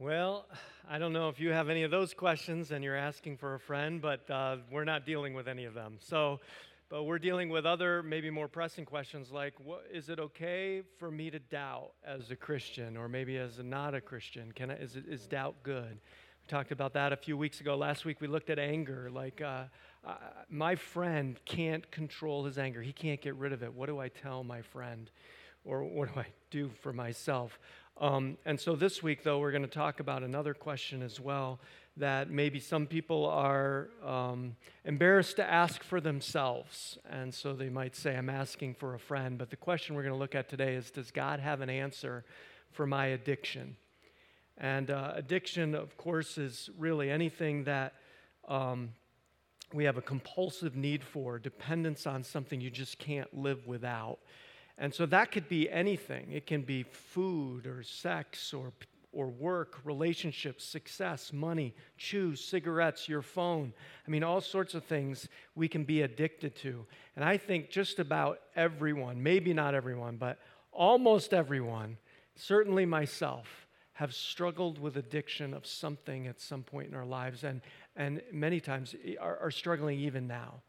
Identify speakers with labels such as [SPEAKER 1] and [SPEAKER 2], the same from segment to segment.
[SPEAKER 1] Well, I don't know if you have any of those questions and you're asking for a friend, but uh, we're not dealing with any of them. So, but we're dealing with other, maybe more pressing questions like what, is it okay for me to doubt as a Christian or maybe as a not a Christian? Can I, is, is doubt good? We talked about that a few weeks ago. Last week we looked at anger. Like, uh, uh, my friend can't control his anger, he can't get rid of it. What do I tell my friend? Or what do I do for myself? Um, and so this week, though, we're going to talk about another question as well that maybe some people are um, embarrassed to ask for themselves. And so they might say, I'm asking for a friend. But the question we're going to look at today is Does God have an answer for my addiction? And uh, addiction, of course, is really anything that um, we have a compulsive need for, dependence on something you just can't live without. And so that could be anything. It can be food or sex or, or work, relationships, success, money, choose, cigarettes, your phone. I mean, all sorts of things we can be addicted to. And I think just about everyone, maybe not everyone, but almost everyone, certainly myself, have struggled with addiction of something at some point in our lives and, and many times are, are struggling even now.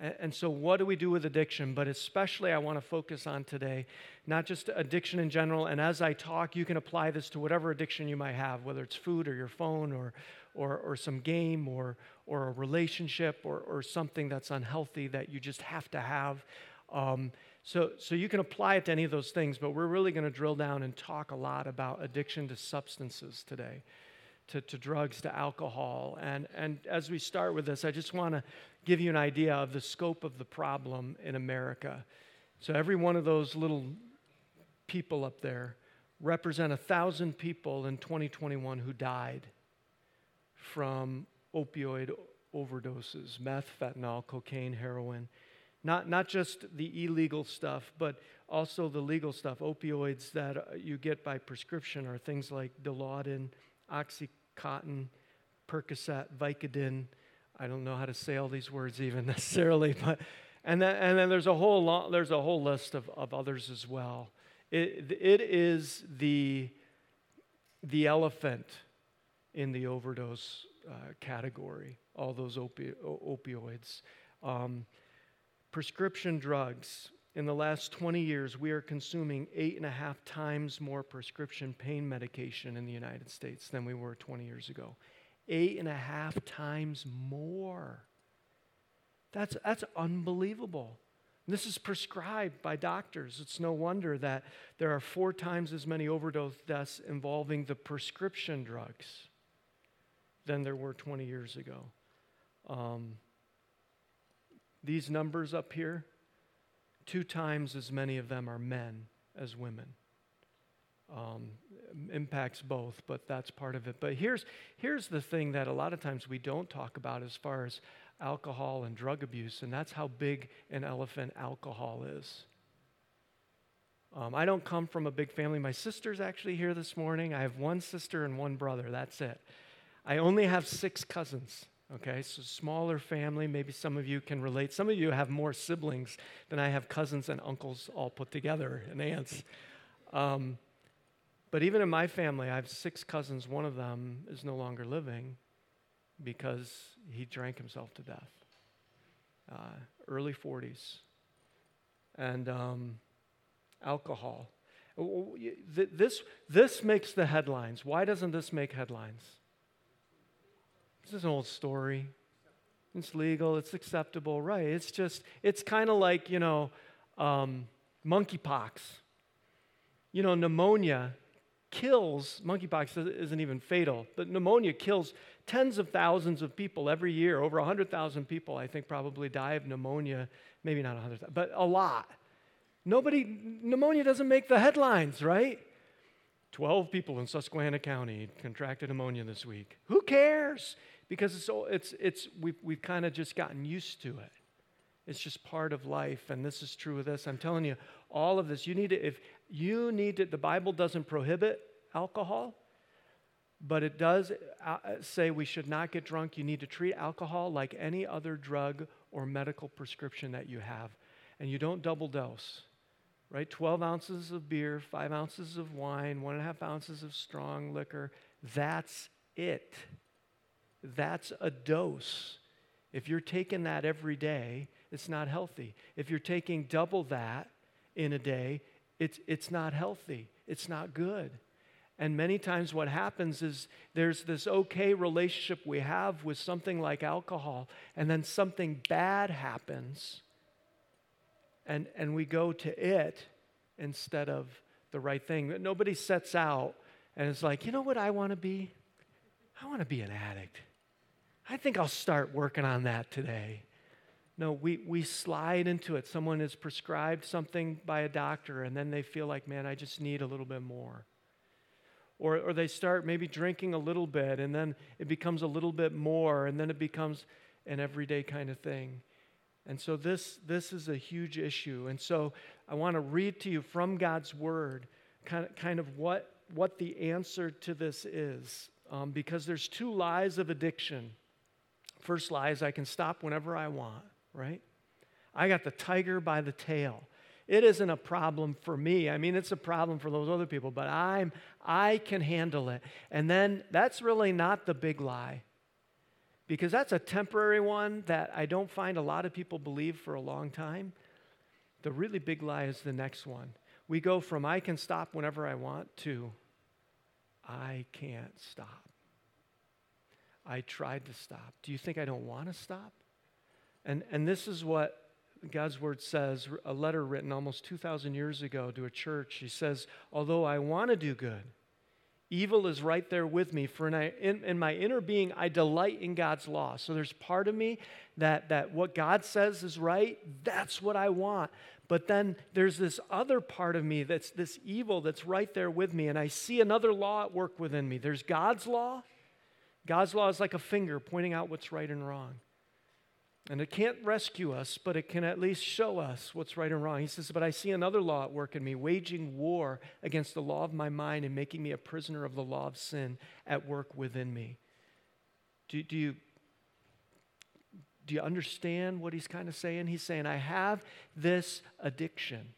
[SPEAKER 1] And so, what do we do with addiction? But especially, I want to focus on today, not just addiction in general. And as I talk, you can apply this to whatever addiction you might have, whether it's food or your phone or, or, or some game or, or a relationship or, or something that's unhealthy that you just have to have. Um, so, so, you can apply it to any of those things, but we're really going to drill down and talk a lot about addiction to substances today. To, to drugs, to alcohol. And, and as we start with this, I just want to give you an idea of the scope of the problem in America. So, every one of those little people up there represent a thousand people in 2021 who died from opioid overdoses meth, fentanyl, cocaine, heroin. Not, not just the illegal stuff, but also the legal stuff. Opioids that uh, you get by prescription are things like Dilaudid, Oxycontin, Percocet, Vicodin, I don't know how to say all these words even necessarily, but and then, and then there's a whole there's a whole list of, of others as well. It, it is the, the elephant in the overdose uh, category, all those opi- opioids. Um, prescription drugs. In the last 20 years, we are consuming eight and a half times more prescription pain medication in the United States than we were 20 years ago eight and a half times more. That's, that's unbelievable. This is prescribed by doctors. It's no wonder that there are four times as many overdose deaths involving the prescription drugs than there were 20 years ago. Um, these numbers up here, two times as many of them are men as women. Um, impacts both, but that's part of it. But here's, here's the thing that a lot of times we don't talk about as far as alcohol and drug abuse, and that's how big an elephant alcohol is. Um, I don't come from a big family. My sister's actually here this morning. I have one sister and one brother. That's it. I only have six cousins. Okay, so smaller family. Maybe some of you can relate. Some of you have more siblings than I have cousins and uncles all put together and aunts. Um, but even in my family, I have six cousins. One of them is no longer living because he drank himself to death. Uh, early 40s. And um, alcohol. This, this makes the headlines. Why doesn't this make headlines? This is an old story. It's legal, it's acceptable, right? It's just, it's kind of like, you know, um, monkeypox. You know, pneumonia kills, monkeypox isn't even fatal, but pneumonia kills tens of thousands of people every year. Over 100,000 people, I think, probably die of pneumonia. Maybe not 100,000, but a lot. Nobody, pneumonia doesn't make the headlines, right? 12 people in Susquehanna County contracted pneumonia this week. Who cares? Because it's, it's, it's, we've, we've kind of just gotten used to it. It's just part of life, and this is true of this. I'm telling you, all of this, you need to, if you need to, the Bible doesn't prohibit alcohol, but it does uh, say we should not get drunk. You need to treat alcohol like any other drug or medical prescription that you have. And you don't double dose. right? 12 ounces of beer, five ounces of wine, one and a half ounces of strong liquor. That's it. That's a dose. If you're taking that every day, it's not healthy. If you're taking double that in a day, it's, it's not healthy. It's not good. And many times, what happens is there's this okay relationship we have with something like alcohol, and then something bad happens, and, and we go to it instead of the right thing. Nobody sets out and is like, you know what I want to be? I want to be an addict. I think I'll start working on that today. No, we, we slide into it. Someone is prescribed something by a doctor, and then they feel like, man, I just need a little bit more. Or, or they start maybe drinking a little bit, and then it becomes a little bit more, and then it becomes an everyday kind of thing. And so this, this is a huge issue. And so I want to read to you from God's word kind of, kind of what, what the answer to this is. Um, because there's two lies of addiction. First lie is I can stop whenever I want, right? I got the tiger by the tail. It isn't a problem for me. I mean, it's a problem for those other people, but I'm I can handle it. And then that's really not the big lie because that's a temporary one that I don't find a lot of people believe for a long time. The really big lie is the next one. We go from I can stop whenever I want to I can't stop. I tried to stop. Do you think I don't want to stop? And, and this is what God's word says a letter written almost 2,000 years ago to a church. He says, Although I want to do good, Evil is right there with me. For in, I, in, in, my inner being, I delight in God's law. So there's part of me that, that what God says is right, that's what I want. But then there's this other part of me that's this evil that's right there with me. And I see another law at work within me. There's God's law. God's law is like a finger pointing out what's right and wrong. And it can't rescue us, but it can at least show us what's right and wrong. He says, But I see another law at work in me, waging war against the law of my mind and making me a prisoner of the law of sin at work within me. Do, do, you, do you understand what he's kind of saying? He's saying, I have this addiction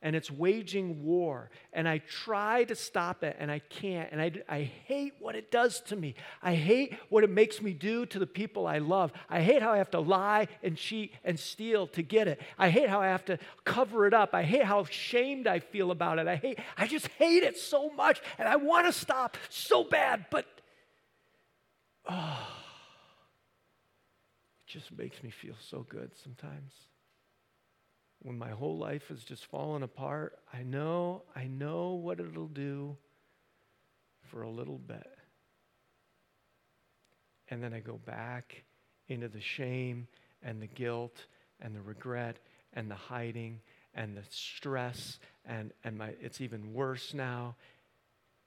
[SPEAKER 1] and it's waging war. And I try to stop it and I can't. And I, I hate what it does to me. I hate what it makes me do to the people I love. I hate how I have to lie and cheat and steal to get it. I hate how I have to cover it up. I hate how shamed I feel about it. I hate, I just hate it so much. And I want to stop so bad, but oh, it just makes me feel so good sometimes when my whole life is just falling apart, I know, I know what it'll do for a little bit. And then I go back into the shame and the guilt and the regret and the hiding and the stress and, and my it's even worse now.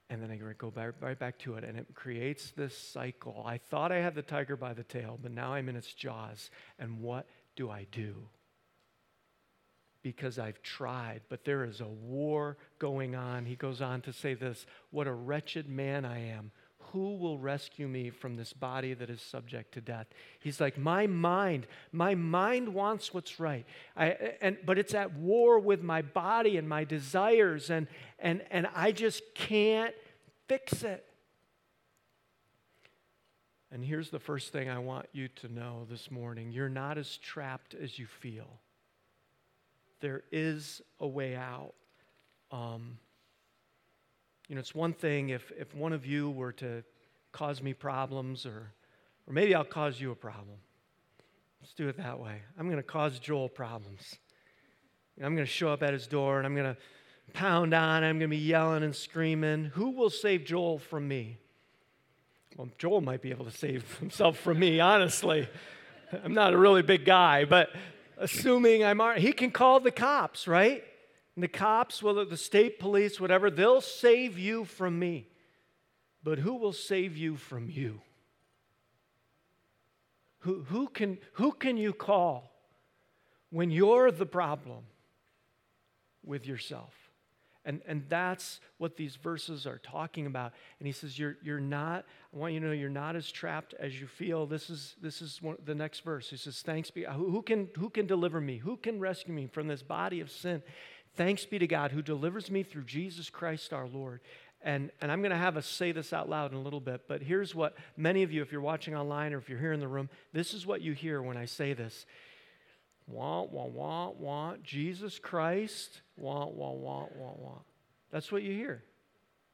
[SPEAKER 1] And then I go back, right back to it, and it creates this cycle. I thought I had the tiger by the tail, but now I'm in its jaws. And what do I do? Because I've tried, but there is a war going on. He goes on to say this What a wretched man I am. Who will rescue me from this body that is subject to death? He's like, My mind, my mind wants what's right. I, and, but it's at war with my body and my desires, and, and, and I just can't fix it. And here's the first thing I want you to know this morning you're not as trapped as you feel there is a way out. Um, you know, it's one thing if, if one of you were to cause me problems, or, or maybe I'll cause you a problem. Let's do it that way. I'm going to cause Joel problems. I'm going to show up at his door and I'm going to pound on. I'm going to be yelling and screaming. Who will save Joel from me? Well, Joel might be able to save himself from me, honestly. I'm not a really big guy, but assuming I'm, he can call the cops, right? And the cops, whether the state police, whatever, they'll save you from me. But who will save you from you? Who, who, can, who can you call when you're the problem with yourself? And, and that's what these verses are talking about. And he says, you're, you're not, I want you to know you're not as trapped as you feel. This is, this is one, the next verse. He says, Thanks be, who, who, can, who can deliver me? Who can rescue me from this body of sin? Thanks be to God who delivers me through Jesus Christ our Lord. And, and I'm going to have us say this out loud in a little bit, but here's what many of you, if you're watching online or if you're here in the room, this is what you hear when I say this. Want, want, want, want, Jesus Christ, want, want, want, want, want. That's what you hear.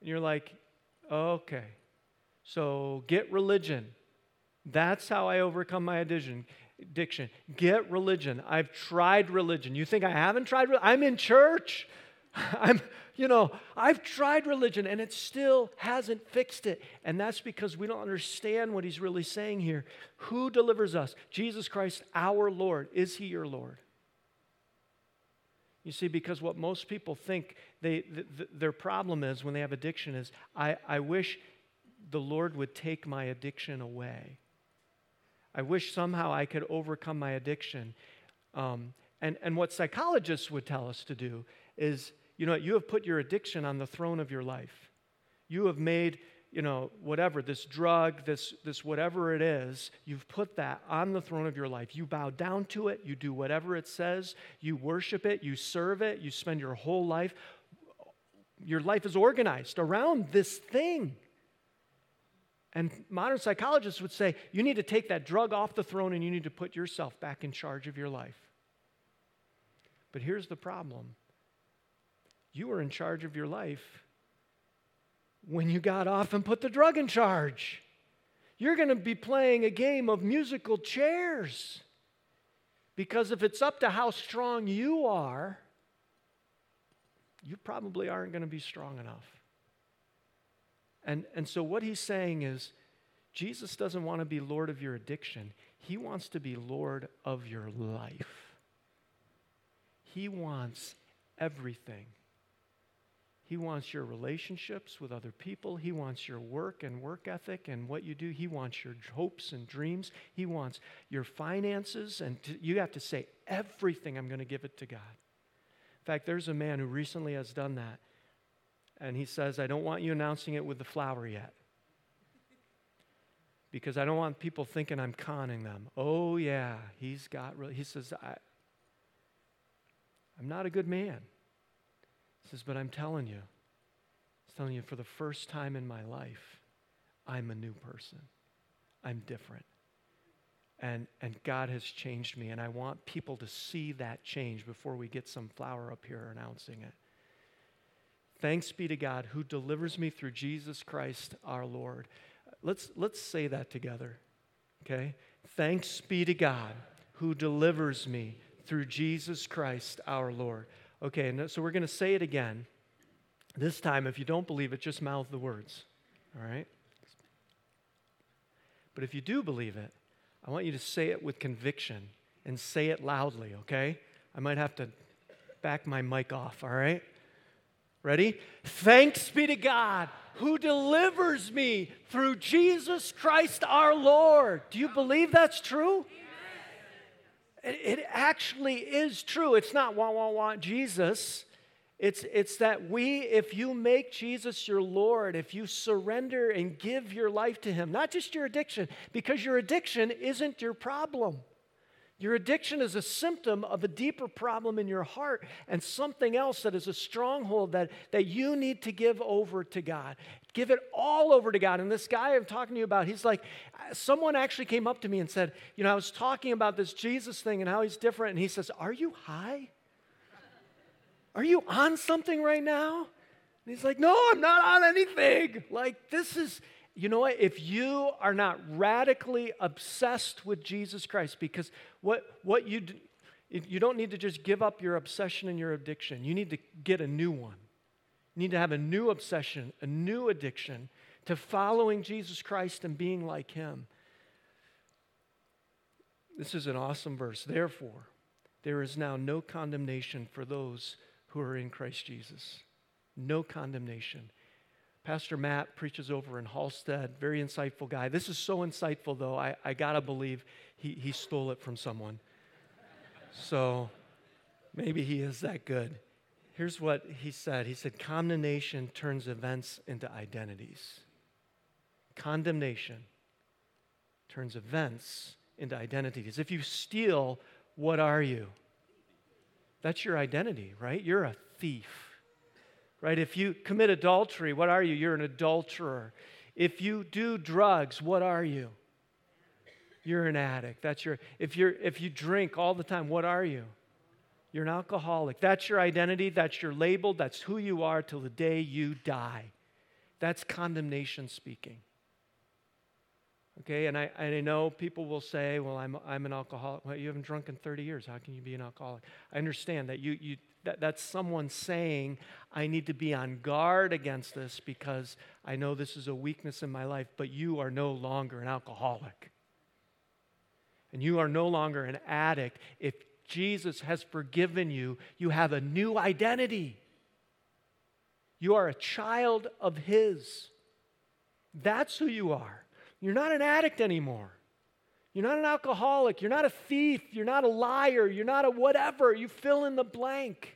[SPEAKER 1] And you're like, okay, so get religion. That's how I overcome my addiction. Addiction. Get religion. I've tried religion. You think I haven't tried? Re- I'm in church. I'm, you know, I've tried religion and it still hasn't fixed it. And that's because we don't understand what he's really saying here. Who delivers us? Jesus Christ, our Lord. Is he your Lord? You see, because what most people think they, th- their problem is when they have addiction is, I, I wish the Lord would take my addiction away. I wish somehow I could overcome my addiction. Um, and, and what psychologists would tell us to do is you know, you have put your addiction on the throne of your life. You have made, you know, whatever, this drug, this, this whatever it is, you've put that on the throne of your life. You bow down to it, you do whatever it says, you worship it, you serve it, you spend your whole life. Your life is organized around this thing. And modern psychologists would say you need to take that drug off the throne and you need to put yourself back in charge of your life. But here's the problem you were in charge of your life when you got off and put the drug in charge. You're going to be playing a game of musical chairs. Because if it's up to how strong you are, you probably aren't going to be strong enough. And, and so, what he's saying is, Jesus doesn't want to be Lord of your addiction, he wants to be Lord of your life. He wants everything. He wants your relationships with other people. He wants your work and work ethic and what you do. He wants your hopes and dreams. He wants your finances. And to, you have to say, everything, I'm going to give it to God. In fact, there's a man who recently has done that. And he says, I don't want you announcing it with the flower yet. Because I don't want people thinking I'm conning them. Oh, yeah, he's got, really, he says, I, I'm not a good man says, But I'm telling you, I'm telling you, for the first time in my life, I'm a new person. I'm different. And, and God has changed me, and I want people to see that change before we get some flower up here announcing it. Thanks be to God who delivers me through Jesus Christ our Lord. Let's, let's say that together, okay? Thanks be to God who delivers me through Jesus Christ our Lord. Okay, uh, so we're going to say it again. This time, if you don't believe it, just mouth the words. All right? But if you do believe it, I want you to say it with conviction and say it loudly, okay? I might have to back my mic off, all right? Ready? Thanks be to God who delivers me through Jesus Christ our Lord. Do you believe that's true? It actually is true. It's not want, want, want Jesus. It's, it's that we, if you make Jesus your Lord, if you surrender and give your life to Him, not just your addiction, because your addiction isn't your problem. Your addiction is a symptom of a deeper problem in your heart and something else that is a stronghold that, that you need to give over to God. Give it all over to God. And this guy I'm talking to you about, he's like, someone actually came up to me and said, You know, I was talking about this Jesus thing and how he's different. And he says, Are you high? Are you on something right now? And he's like, No, I'm not on anything. Like, this is you know what? If you are not radically obsessed with Jesus Christ, because what, what you do, you don't need to just give up your obsession and your addiction. You need to get a new one. You need to have a new obsession, a new addiction to following Jesus Christ and being like Him. This is an awesome verse. Therefore, there is now no condemnation for those who are in Christ Jesus. No condemnation. Pastor Matt preaches over in Hallstead, very insightful guy. This is so insightful, though, I, I gotta believe he, he stole it from someone. So maybe he is that good. Here's what he said He said, Condemnation turns events into identities. Condemnation turns events into identities. If you steal, what are you? That's your identity, right? You're a thief. Right? If you commit adultery, what are you? You're an adulterer. If you do drugs, what are you? You're an addict. That's your if you're if you drink all the time, what are you? You're an alcoholic. That's your identity, that's your label, that's who you are till the day you die. That's condemnation speaking. Okay, and I, and I know people will say, well, I'm, I'm an alcoholic. Well, you haven't drunk in 30 years. How can you be an alcoholic? I understand that you, you, that, that's someone saying, I need to be on guard against this because I know this is a weakness in my life, but you are no longer an alcoholic. And you are no longer an addict. If Jesus has forgiven you, you have a new identity. You are a child of His. That's who you are. You're not an addict anymore. You're not an alcoholic. You're not a thief. You're not a liar. You're not a whatever. You fill in the blank.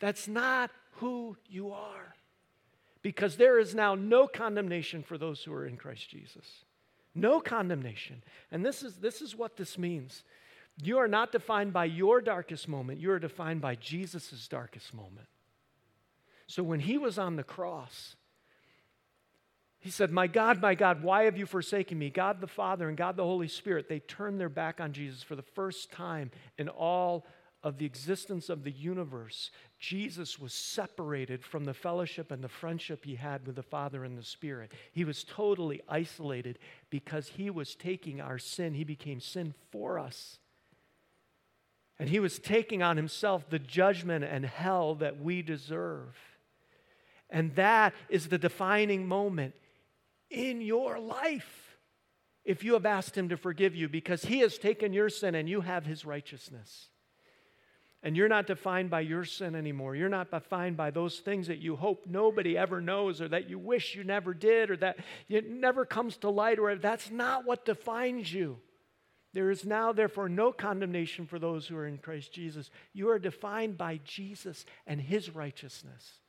[SPEAKER 1] That's not who you are. Because there is now no condemnation for those who are in Christ Jesus. No condemnation. And this is, this is what this means. You are not defined by your darkest moment, you are defined by Jesus' darkest moment. So when he was on the cross, he said, My God, my God, why have you forsaken me? God the Father and God the Holy Spirit, they turned their back on Jesus for the first time in all of the existence of the universe. Jesus was separated from the fellowship and the friendship he had with the Father and the Spirit. He was totally isolated because he was taking our sin. He became sin for us. And he was taking on himself the judgment and hell that we deserve. And that is the defining moment in your life if you have asked Him to forgive you because He has taken your sin and you have His righteousness. And you're not defined by your sin anymore. You're not defined by those things that you hope nobody ever knows or that you wish you never did or that it never comes to light or that's not what defines you. There is now, therefore, no condemnation for those who are in Christ Jesus. You are defined by Jesus and His righteousness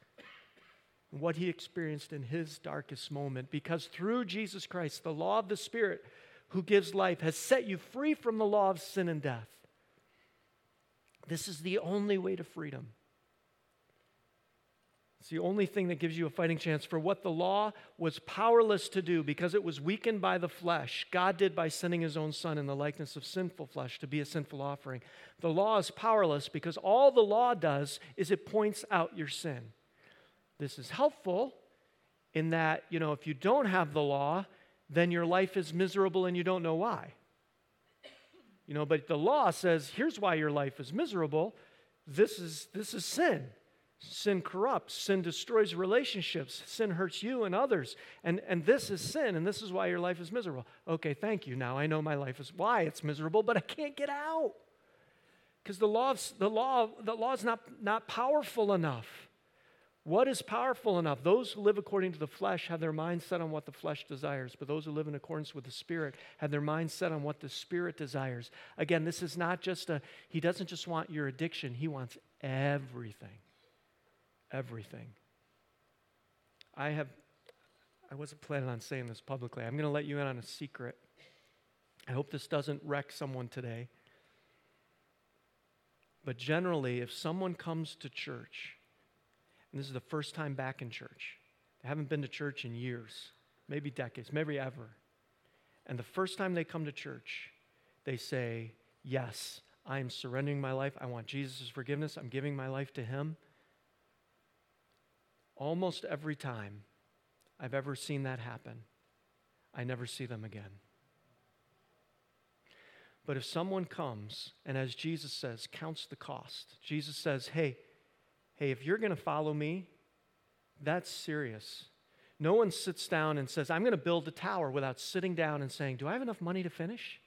[SPEAKER 1] and what he experienced in his darkest moment. Because through Jesus Christ, the law of the Spirit who gives life has set you free from the law of sin and death. This is the only way to freedom. It's the only thing that gives you a fighting chance for what the law was powerless to do because it was weakened by the flesh. God did by sending his own son in the likeness of sinful flesh to be a sinful offering. The law is powerless because all the law does is it points out your sin. This is helpful in that, you know, if you don't have the law, then your life is miserable and you don't know why. You know, but the law says, here's why your life is miserable. This is this is sin. Sin corrupts, sin destroys relationships, sin hurts you and others. And, and this is sin, and this is why your life is miserable. Okay, thank you. Now I know my life is why it's miserable, but I can't get out. Because the law, the law, the law is not, not powerful enough. What is powerful enough? Those who live according to the flesh have their mind set on what the flesh desires, but those who live in accordance with the Spirit have their mind set on what the Spirit desires. Again, this is not just a, he doesn't just want your addiction, he wants everything. Everything. I have, I wasn't planning on saying this publicly. I'm going to let you in on a secret. I hope this doesn't wreck someone today. But generally, if someone comes to church, and this is the first time back in church. They haven't been to church in years, maybe decades, maybe ever. And the first time they come to church, they say, Yes, I am surrendering my life. I want Jesus' forgiveness. I'm giving my life to Him. Almost every time I've ever seen that happen, I never see them again. But if someone comes and, as Jesus says, counts the cost, Jesus says, Hey, hey, if you're going to follow me, that's serious. No one sits down and says, I'm going to build a tower without sitting down and saying, Do I have enough money to finish?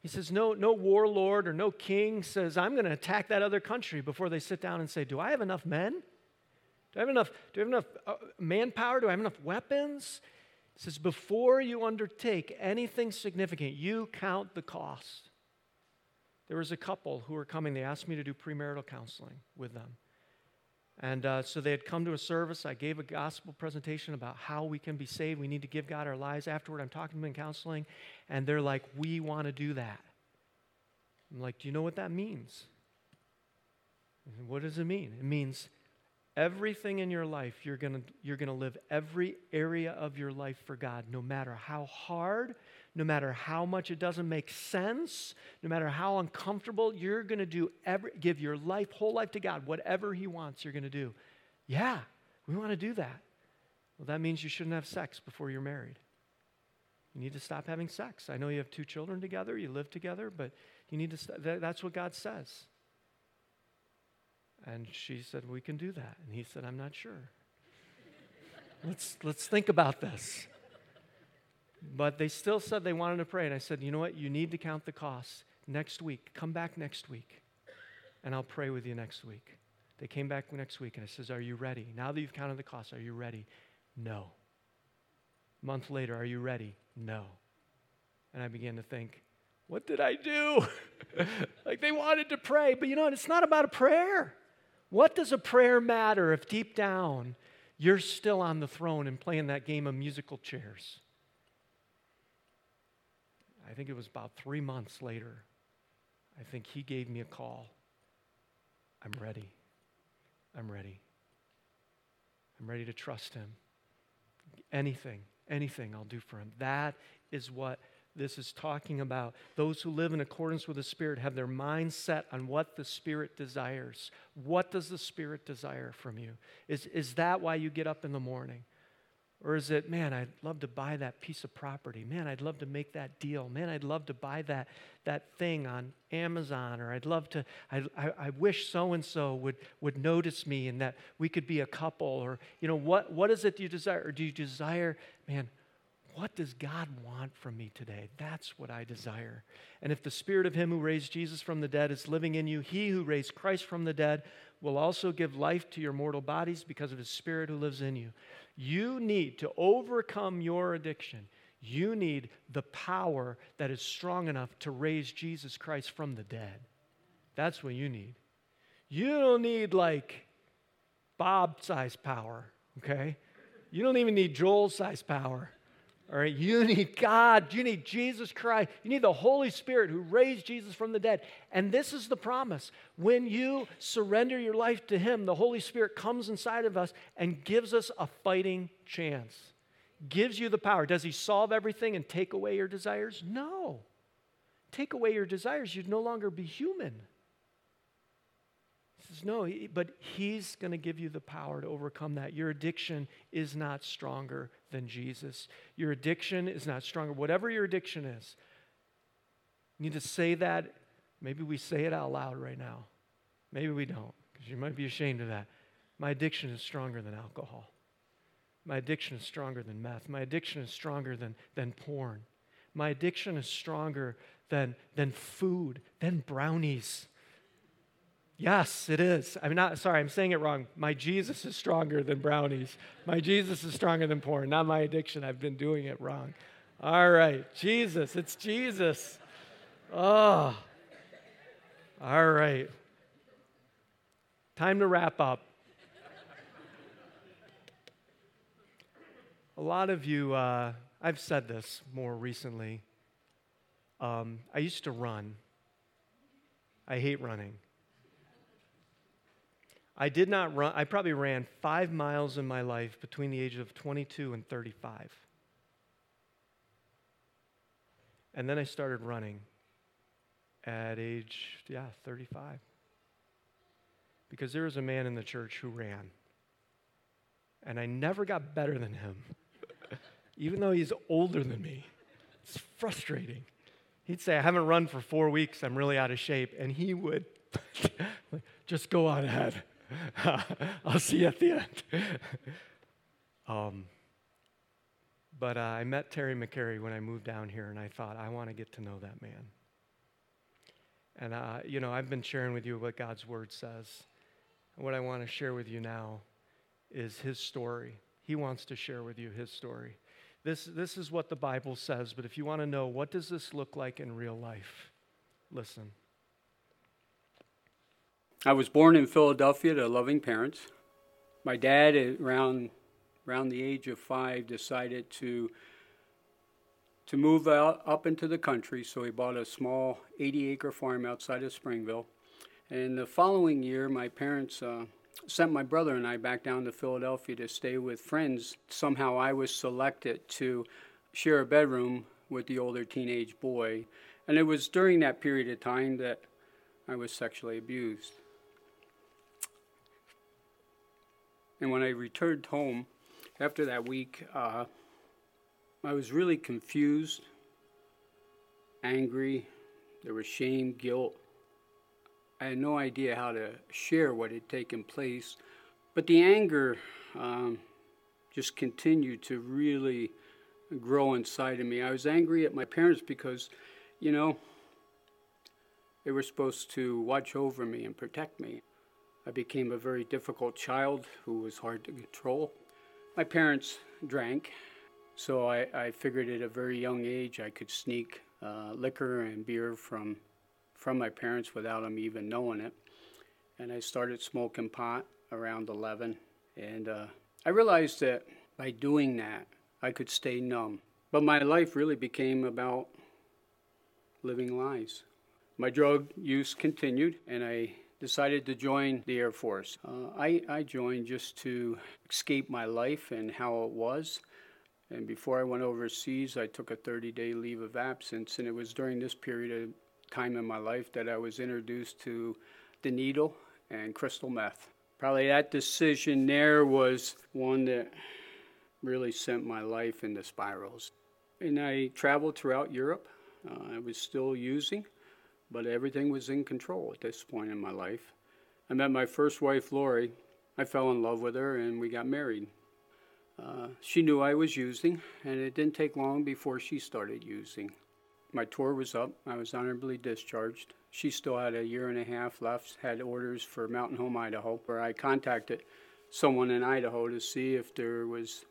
[SPEAKER 1] He says, No, no warlord or no king says, I'm going to attack that other country before they sit down and say, Do I have enough men? Do I have enough, do I have enough uh, manpower? Do I have enough weapons? He says, Before you undertake anything significant, you count the cost. There was a couple who were coming, they asked me to do premarital counseling with them. And uh, so they had come to a service. I gave a gospel presentation about how we can be saved. We need to give God our lives. Afterward, I'm talking to them in counseling, and they're like, We want to do that. I'm like, Do you know what that means? What does it mean? It means everything in your life, you're going you're going to live every area of your life for God, no matter how hard, no matter how much it doesn't make sense, no matter how uncomfortable, you're going to do every give your life, whole life to God, whatever He wants, you're going to do. Yeah, we want to do that. Well, that means you shouldn't have sex before you're married. You need to stop having sex. I know you have two children together, you live together, but you need to, st- that's what God says. And she said, We can do that. And he said, I'm not sure. let's, let's think about this. But they still said they wanted to pray. And I said, You know what? You need to count the costs next week. Come back next week, and I'll pray with you next week. They came back next week, and I says, Are you ready? Now that you've counted the costs, are you ready? No. A month later, are you ready? No. And I began to think, what did I do? like they wanted to pray, but you know, what? it's not about a prayer. What does a prayer matter if deep down you're still on the throne and playing that game of musical chairs? I think it was about three months later, I think he gave me a call. I'm ready. I'm ready. I'm ready to trust him. Anything, anything I'll do for him. That is what this is talking about. Those who live in accordance with the Spirit have their mind set on what the Spirit desires. What does the Spirit desire from you? Is, is that why you get up in the morning? Or is it, man, I'd love to buy that piece of property. Man, I'd love to make that deal. Man, I'd love to buy that, that thing on Amazon. Or I'd love to, I, I, I wish so and so would would notice me and that we could be a couple. Or, you know, what, what is it you desire? Or do you desire, man, what does God want from me today? That's what I desire. And if the spirit of him who raised Jesus from the dead is living in you, he who raised Christ from the dead will also give life to your mortal bodies because of his spirit who lives in you. You need to overcome your addiction. You need the power that is strong enough to raise Jesus Christ from the dead. That's what you need. You don't need like Bob size power, okay? You don't even need Joel size power. All right, you need God. You need Jesus Christ. You need the Holy Spirit who raised Jesus from the dead. And this is the promise. When you surrender your life to Him, the Holy Spirit comes inside of us and gives us a fighting chance, gives you the power. Does He solve everything and take away your desires? No. Take away your desires, you'd no longer be human He says, No, but He's going to give you the power to overcome that. Your addiction is not stronger than Jesus. Your addiction is not stronger. Whatever your addiction is, you need to say that. Maybe we say it out loud right now. Maybe we don't, because you might be ashamed of that. My addiction is stronger than alcohol. My addiction is stronger than meth. My addiction is stronger than, than porn. My addiction is stronger than, than food, than brownies Yes, it is. I'm not sorry, I'm saying it wrong. My Jesus is stronger than brownies. My Jesus is stronger than porn, not my addiction. I've been doing it wrong. All right, Jesus, it's Jesus. Oh. All right. Time to wrap up. A lot of you, uh, I've said this more recently. Um, I used to run. I hate running. I did not run, I probably ran five miles in my life between the ages of 22 and 35. And then I started running at age, yeah, 35. Because there was a man in the church who ran. And I never got better than him, even though he's older than me. It's frustrating. He'd say, I haven't run for four weeks, I'm really out of shape. And he would just go on ahead. I'll see you at the end. um, but uh, I met Terry McCary when I moved down here, and I thought, I want to get to know that man. And, uh, you know, I've been sharing with you what God's Word says. And what I want to share with you now is his story. He wants to share with you his story. This, this is what the Bible says, but if you want to know what does this look like in real life, listen.
[SPEAKER 2] I was born in Philadelphia to loving parents. My dad, around around the age of five, decided to to move out up into the country. So he bought a small 80-acre farm outside of Springville. And the following year, my parents uh, sent my brother and I back down to Philadelphia to stay with friends. Somehow I was selected to share a bedroom with the older teenage boy. And it was during that period of time that I was sexually abused. And when I returned home after that week, uh, I was really confused, angry. There was shame, guilt. I had no idea how to share what had taken place. But the anger um, just continued to really grow inside of me. I was angry at my parents because, you know, they were supposed to watch over me and protect me. I became a very difficult child who was hard to control. My parents drank, so I, I figured at a very young age I could sneak uh, liquor and beer from, from my parents without them even knowing it. And I started smoking pot around 11. And uh, I realized that by doing that, I could stay numb. But my life really became about living lies. My drug use continued, and I decided to join the Air Force. Uh, I, I joined just to escape my life and how it was. And before I went overseas, I took a 30 day leave of absence. And it was during this period of time in my life that I was introduced to the needle and crystal meth. Probably that decision there was one that really sent my life into spirals. And I traveled throughout Europe. Uh, I was still using but everything was in control at this point in my life. I met my first wife, Lori. I fell in love with her and we got married. Uh, she knew I was using, and it didn't take long before she started using. My tour was up. I was honorably discharged. She still had a year and a half left, had orders for Mountain Home, Idaho, where I contacted someone in Idaho to see if there was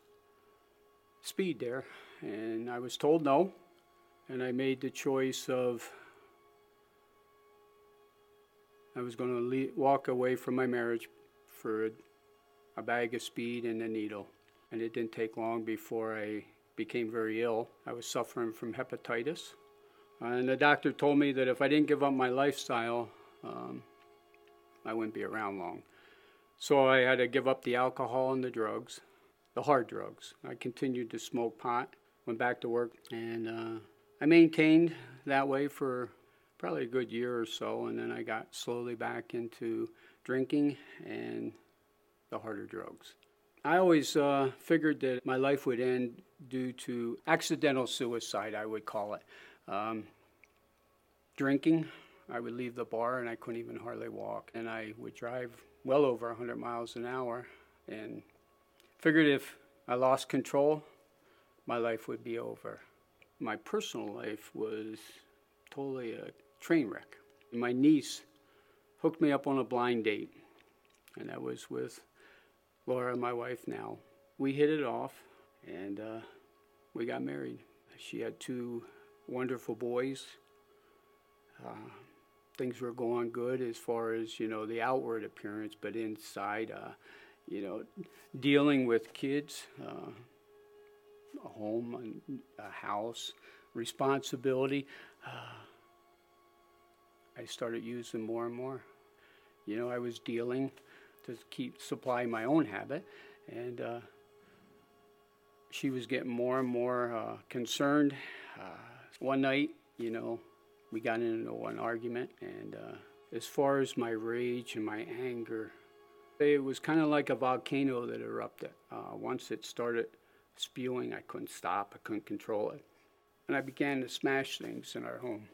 [SPEAKER 2] speed there. And I was told no. And I made the choice of I was going to walk away from my marriage for a, a bag of speed and a needle. And it didn't take long before I became very ill. I was suffering from hepatitis. And the doctor told me that if I didn't give up my lifestyle, um, I wouldn't be around long. So I had to give up the alcohol and the drugs, the hard drugs. I continued to smoke pot, went back to work, and uh, I maintained that way for probably a good year or so, and then I got slowly back into drinking and the harder drugs. I always uh, figured that my life would end due to accidental suicide, I would call it. Um, drinking, I would leave the bar and I couldn't even hardly walk, and I would drive well over 100 miles an hour, and figured if I lost control, my life would be over. My personal life was totally a train wreck. And My niece hooked me up on a blind date, and that was with Laura, my wife now. We hit it off, and uh, we got married. She had two wonderful boys. Uh, things were going good as far as you know the outward appearance, but inside, uh, you know, dealing with kids, uh, a home, a house, responsibility. Uh, I started using more and more. You know, I was dealing to keep supply my own habit, and uh, she was getting more and more uh, concerned. Uh, one night, you know, we got into one argument, and uh, as far as my rage and my anger, it was kind of like a volcano that erupted. Uh, once it started spewing, I couldn't stop, I couldn't control it. And I began to smash things in our home.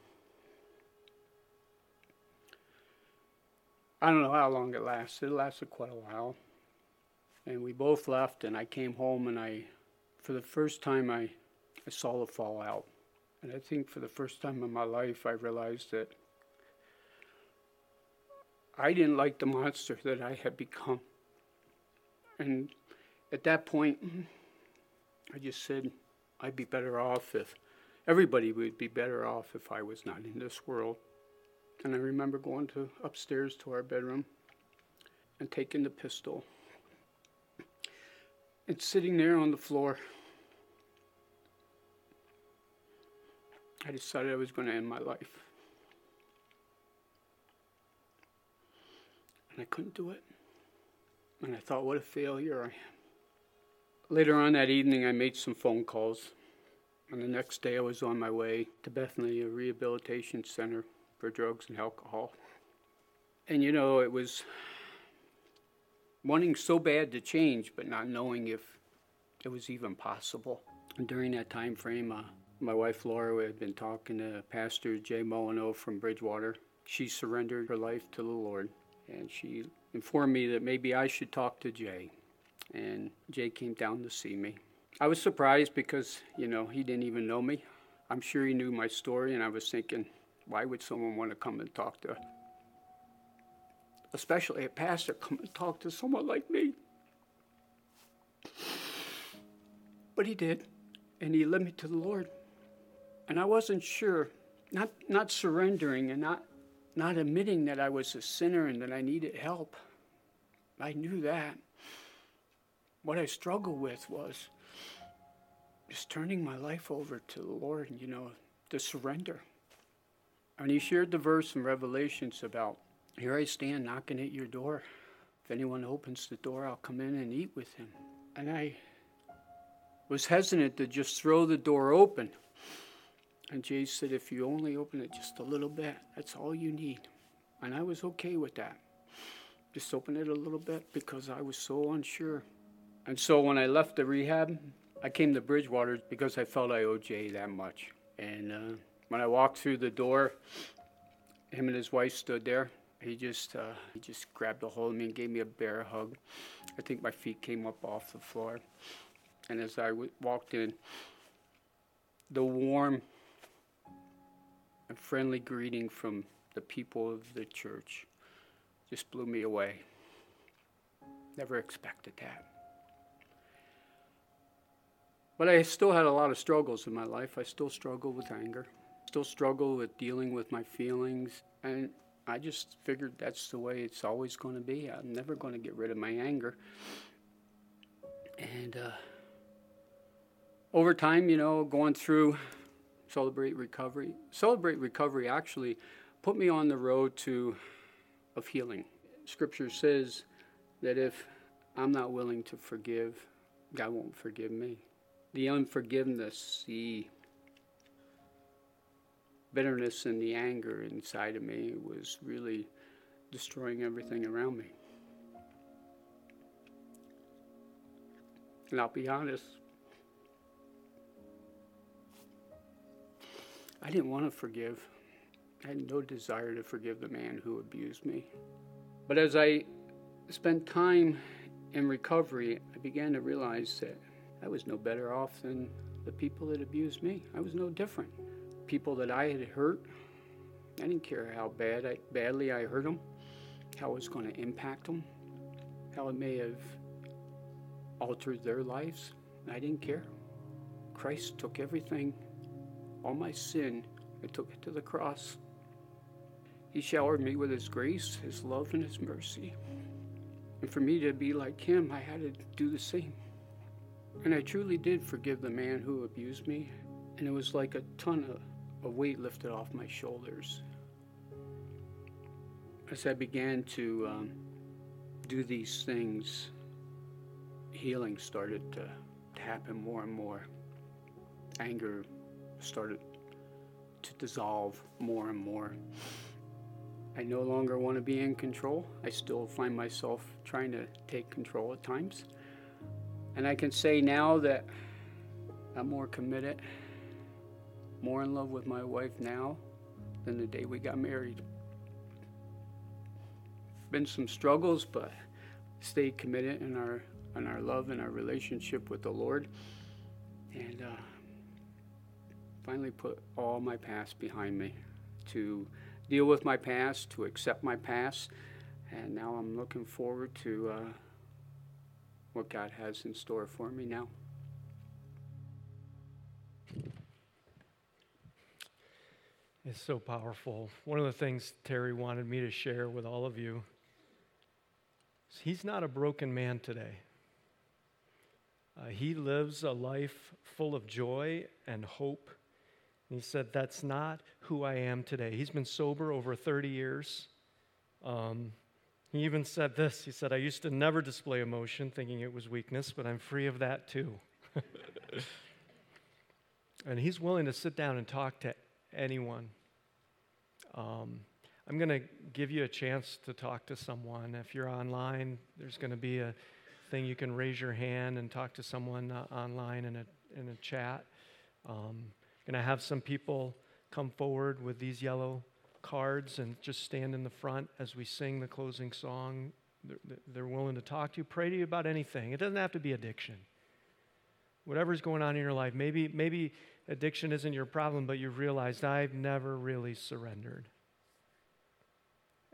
[SPEAKER 2] I don't know how long it lasted. It lasted quite a while. And we both left, and I came home, and I, for the first time, I, I saw the fallout. And I think for the first time in my life, I realized that I didn't like the monster that I had become. And at that point, I just said, I'd be better off if everybody would be better off if I was not in this world. And I remember going to upstairs to our bedroom and taking the pistol and sitting there on the floor. I decided I was going to end my life. And I couldn't do it. And I thought, what a failure I am. Later on that evening, I made some phone calls. And the next day, I was on my way to Bethany, a rehabilitation center for drugs and alcohol. And you know, it was wanting so bad to change, but not knowing if it was even possible. And during that time frame, uh, my wife Laura had been talking to Pastor Jay Molyneux from Bridgewater. She surrendered her life to the Lord, and she informed me that maybe I should talk to Jay. And Jay came down to see me. I was surprised because, you know, he didn't even know me. I'm sure he knew my story, and I was thinking, why would someone want to come and talk to, especially a pastor, come and talk to someone like me? But he did, and he led me to the Lord. And I wasn't sure, not, not surrendering and not, not admitting that I was a sinner and that I needed help. I knew that. What I struggled with was just turning my life over to the Lord, you know, to surrender. And he shared the verse in Revelations about, Here I stand knocking at your door. If anyone opens the door, I'll come in and eat with him. And I was hesitant to just throw the door open. And Jay said, If you only open it just a little bit, that's all you need. And I was okay with that. Just open it a little bit because I was so unsure. And so when I left the rehab, I came to Bridgewater because I felt I owed Jay that much. And uh, when I walked through the door, him and his wife stood there. He just uh, he just grabbed a hold of me and gave me a bear hug. I think my feet came up off the floor. And as I w- walked in, the warm and friendly greeting from the people of the church just blew me away. Never expected that. But I still had a lot of struggles in my life. I still struggle with anger, still struggle with dealing with my feelings. And I just figured that's the way it's always going to be. I'm never going to get rid of my anger. And uh, over time, you know, going through Celebrate Recovery, Celebrate Recovery actually put me on the road to of healing. Scripture says that if I'm not willing to forgive, God won't forgive me the unforgiveness, the bitterness, and the anger inside of me was really destroying everything around me. And I'll be honest, I didn't want to forgive. I had no desire to forgive the man who abused me. But as I spent time in recovery, I began to realize that I was no better off than the people that abused me. I was no different. People that I had hurt, I didn't care how bad I, badly I hurt them, how it was going to impact them, how it may have altered their lives. I didn't care. Christ took everything, all my sin, and took it to the cross. He showered me with His grace, His love, and His mercy. And for me to be like Him, I had to do the same. And I truly did forgive the man who abused me, and it was like a ton of, of weight lifted off my shoulders. As I began to um, do these things, healing started to, to happen more and more. Anger started to dissolve more and more. I no longer want to be in control. I still find myself trying to take control at times. And I can say now that I'm more committed, more in love with my wife now than the day we got married. Been some struggles, but stayed committed in our in our love and our relationship with the Lord, and uh, finally put all my past behind me to deal with my past, to accept my past, and now I'm looking forward to. Uh, what God has in store for me now.
[SPEAKER 1] It's so powerful. One of the things Terry wanted me to share with all of you is he's not a broken man today. Uh, he lives a life full of joy and hope. And he said, That's not who I am today. He's been sober over 30 years. Um, He even said this He said, I used to never display emotion, thinking it was weakness, but I'm free of that too. and he's willing to sit down and talk to anyone. Um, I'm going to give you a chance to talk to someone. If you're online, there's going to be a thing you can raise your hand and talk to someone uh, online in a, in a chat. Um, going to have some people come forward with these yellow cards and just stand in the front as we sing the closing song. They're, they're willing to talk to you, pray to you about anything. It doesn't have to be addiction. Whatever's going on in your life, maybe, maybe addiction isn't your problem, but you've realized I've never really surrendered.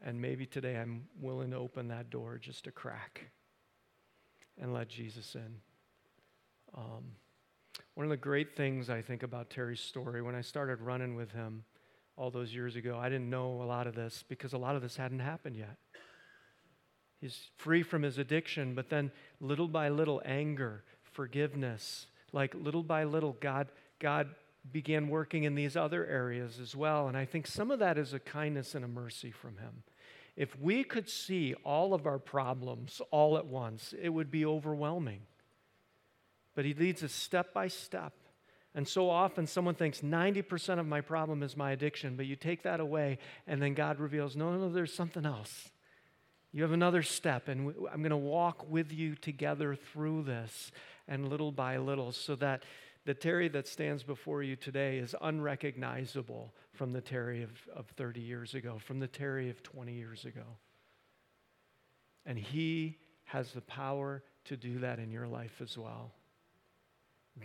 [SPEAKER 1] And maybe today I'm willing to open that door just a crack and let Jesus in. Um, one of the great things I think about Terry's story, when I started running with him all those years ago, I didn't know a lot of this because a lot of this hadn't happened yet. He's free from his addiction, but then little by little, anger, forgiveness, like little by little, God, God began working in these other areas as well. And I think some of that is a kindness and a mercy from him. If we could see all of our problems all at once, it would be overwhelming but he leads us step by step. And so often someone thinks 90% of my problem is my addiction, but you take that away, and then God reveals, no, no, no, there's something else. You have another step, and I'm going to walk with you together through this, and little by little, so that the Terry that stands before you today is unrecognizable from the Terry of, of 30 years ago, from the Terry of 20 years ago. And he has the power to do that in your life as well.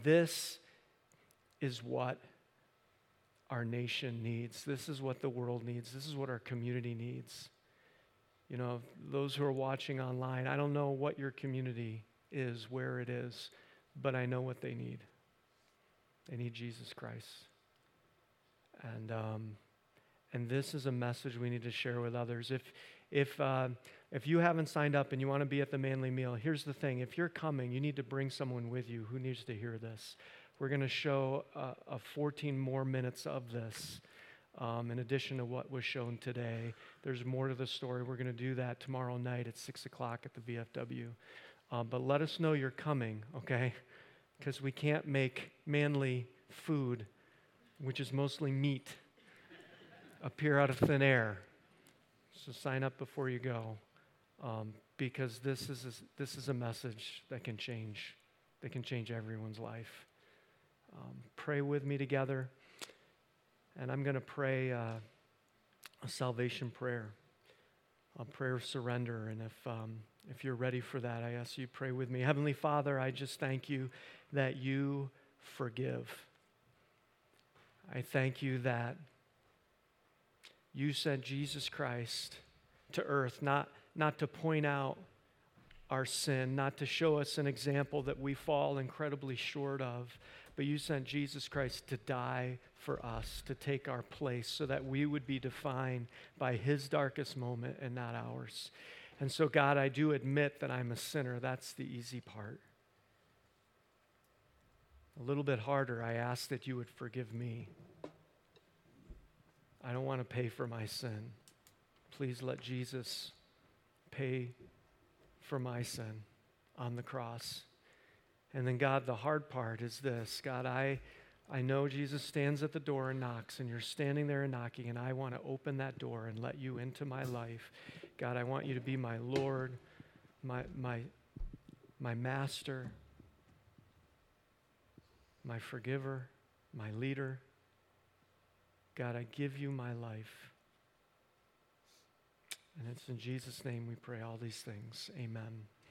[SPEAKER 1] This is what our nation needs. This is what the world needs. This is what our community needs. You know, those who are watching online, I don't know what your community is, where it is, but I know what they need. They need Jesus Christ. And, um, and this is a message we need to share with others. If, if, uh, if you haven't signed up and you want to be at the manly meal, here's the thing. If you're coming, you need to bring someone with you who needs to hear this. We're going to show uh, a 14 more minutes of this. Um, in addition to what was shown today, there's more to the story. We're going to do that tomorrow night at 6 o'clock at the VFW. Um, but let us know you're coming, okay? Because we can't make manly food, which is mostly meat, appear out of thin air. So sign up before you go, um, because this is a, this is a message that can change, that can change everyone's life. Um, pray with me together, and I'm going to pray uh, a salvation prayer, a prayer of surrender. And if um, if you're ready for that, I ask you pray with me. Heavenly Father, I just thank you that you forgive. I thank you that you sent Jesus Christ to earth, not, not to point out our sin, not to show us an example that we fall incredibly short of, but you sent Jesus Christ to die for us, to take our place, so that we would be defined by his darkest moment and not ours. And so, God, I do admit that I'm a sinner. That's the easy part. A little bit harder, I ask that you would forgive me. I don't want to pay for my sin. Please let Jesus pay for my sin on the cross. And then, God, the hard part is this God, I, I know Jesus stands at the door and knocks, and you're standing there and knocking, and I want to open that door and let you into my life. God, I want you to be my Lord, my, my, my master, my forgiver, my leader. God, I give you my life. And it's in Jesus' name we pray all these things. Amen.